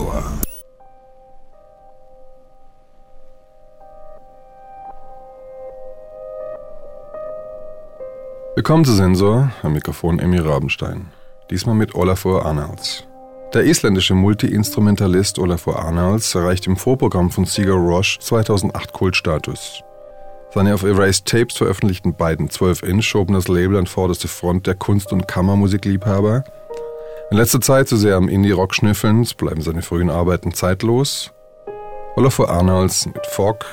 Sensor. Willkommen zu Sensor, am Mikrofon Emmy Rabenstein. Diesmal mit Olafur Arnalds. Der isländische Multi-Instrumentalist Olafur Arnalds erreicht im Vorprogramm von Sigur Roche 2008 Kultstatus. Seine auf Erased Tapes veröffentlichten beiden 12-Inch schoben das Label an vorderste Front der Kunst- und Kammermusikliebhaber. In letzter Zeit zu sehr am Indie-Rock schnüffeln, bleiben seine frühen Arbeiten zeitlos. Olafur Arnalds mit Fog,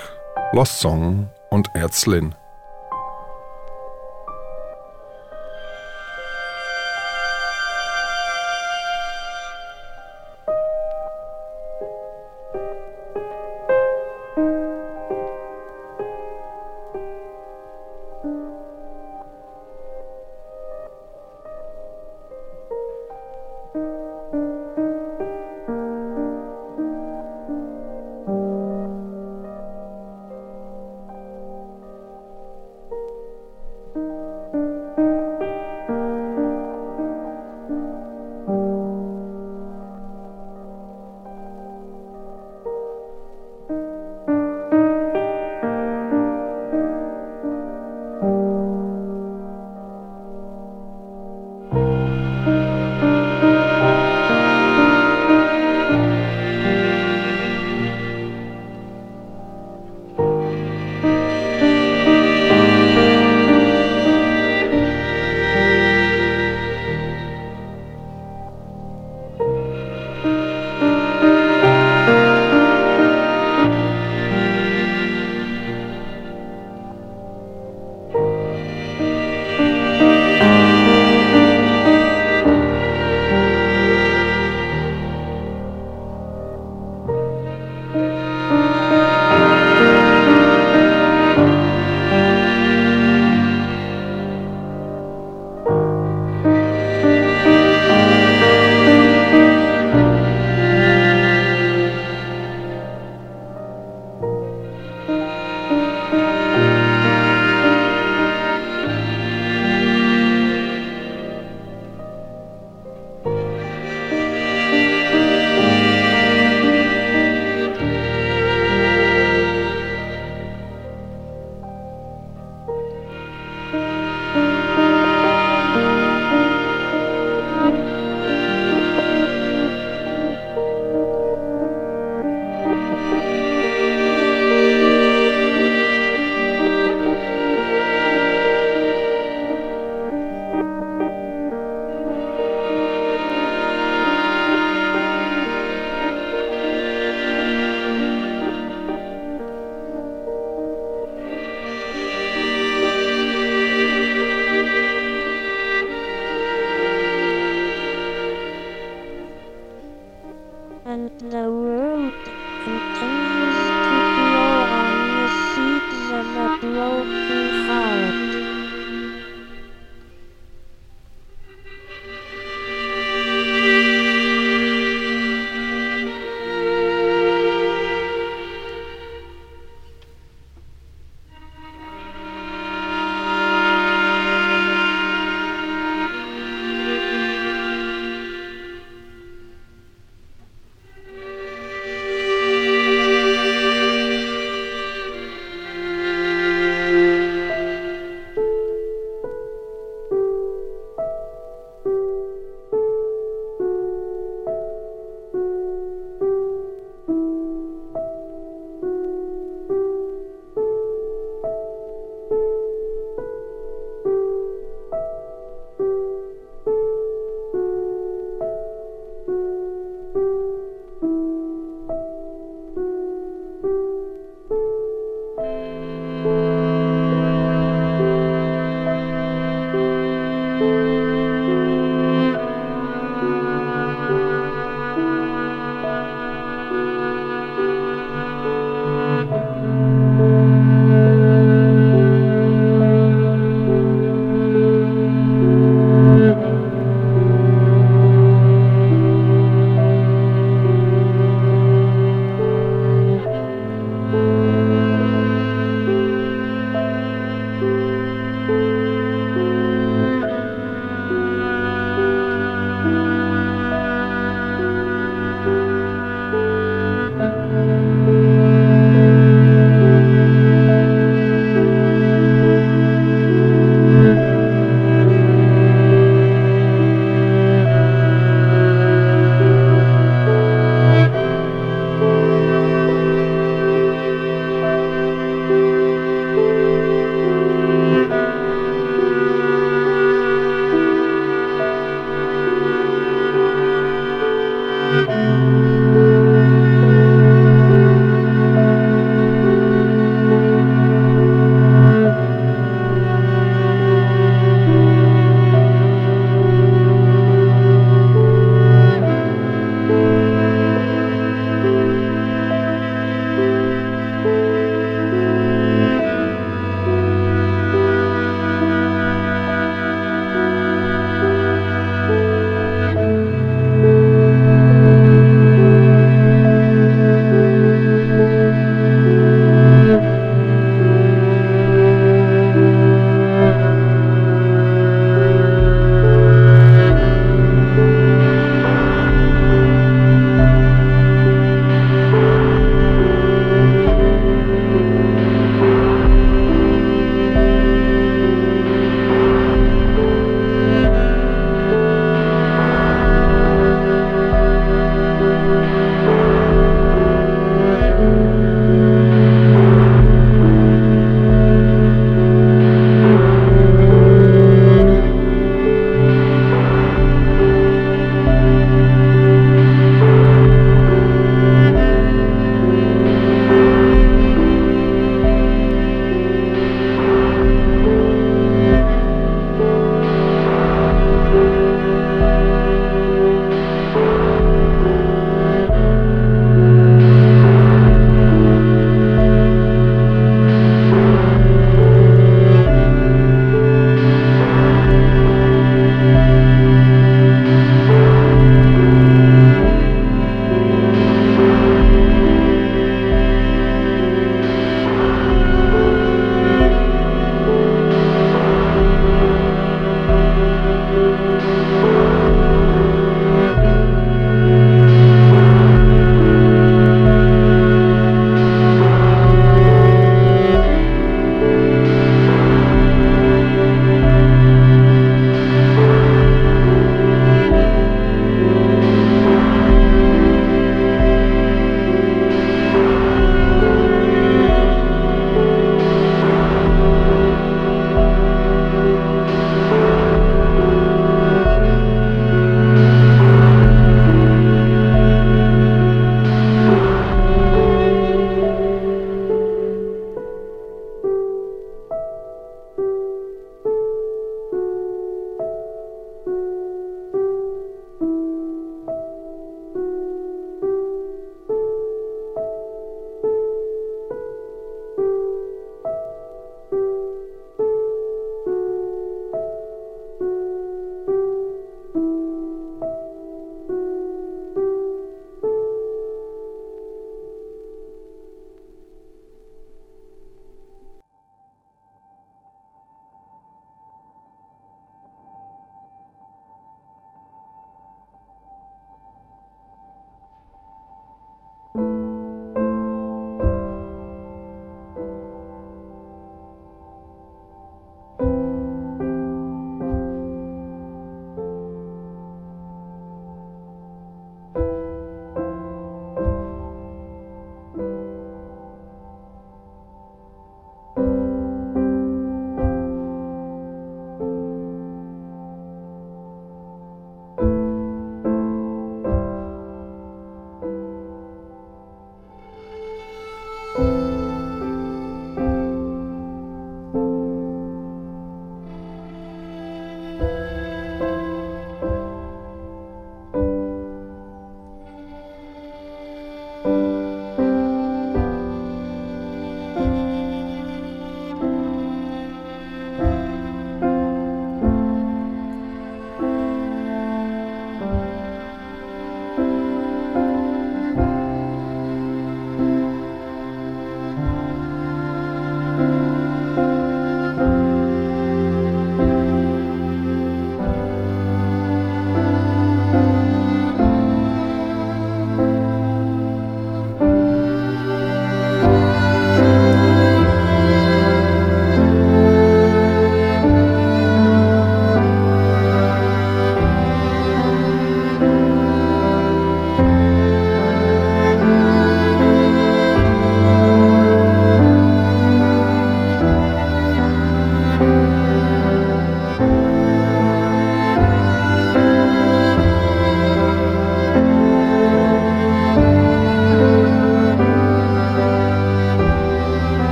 Lost Song und Erzlin. the world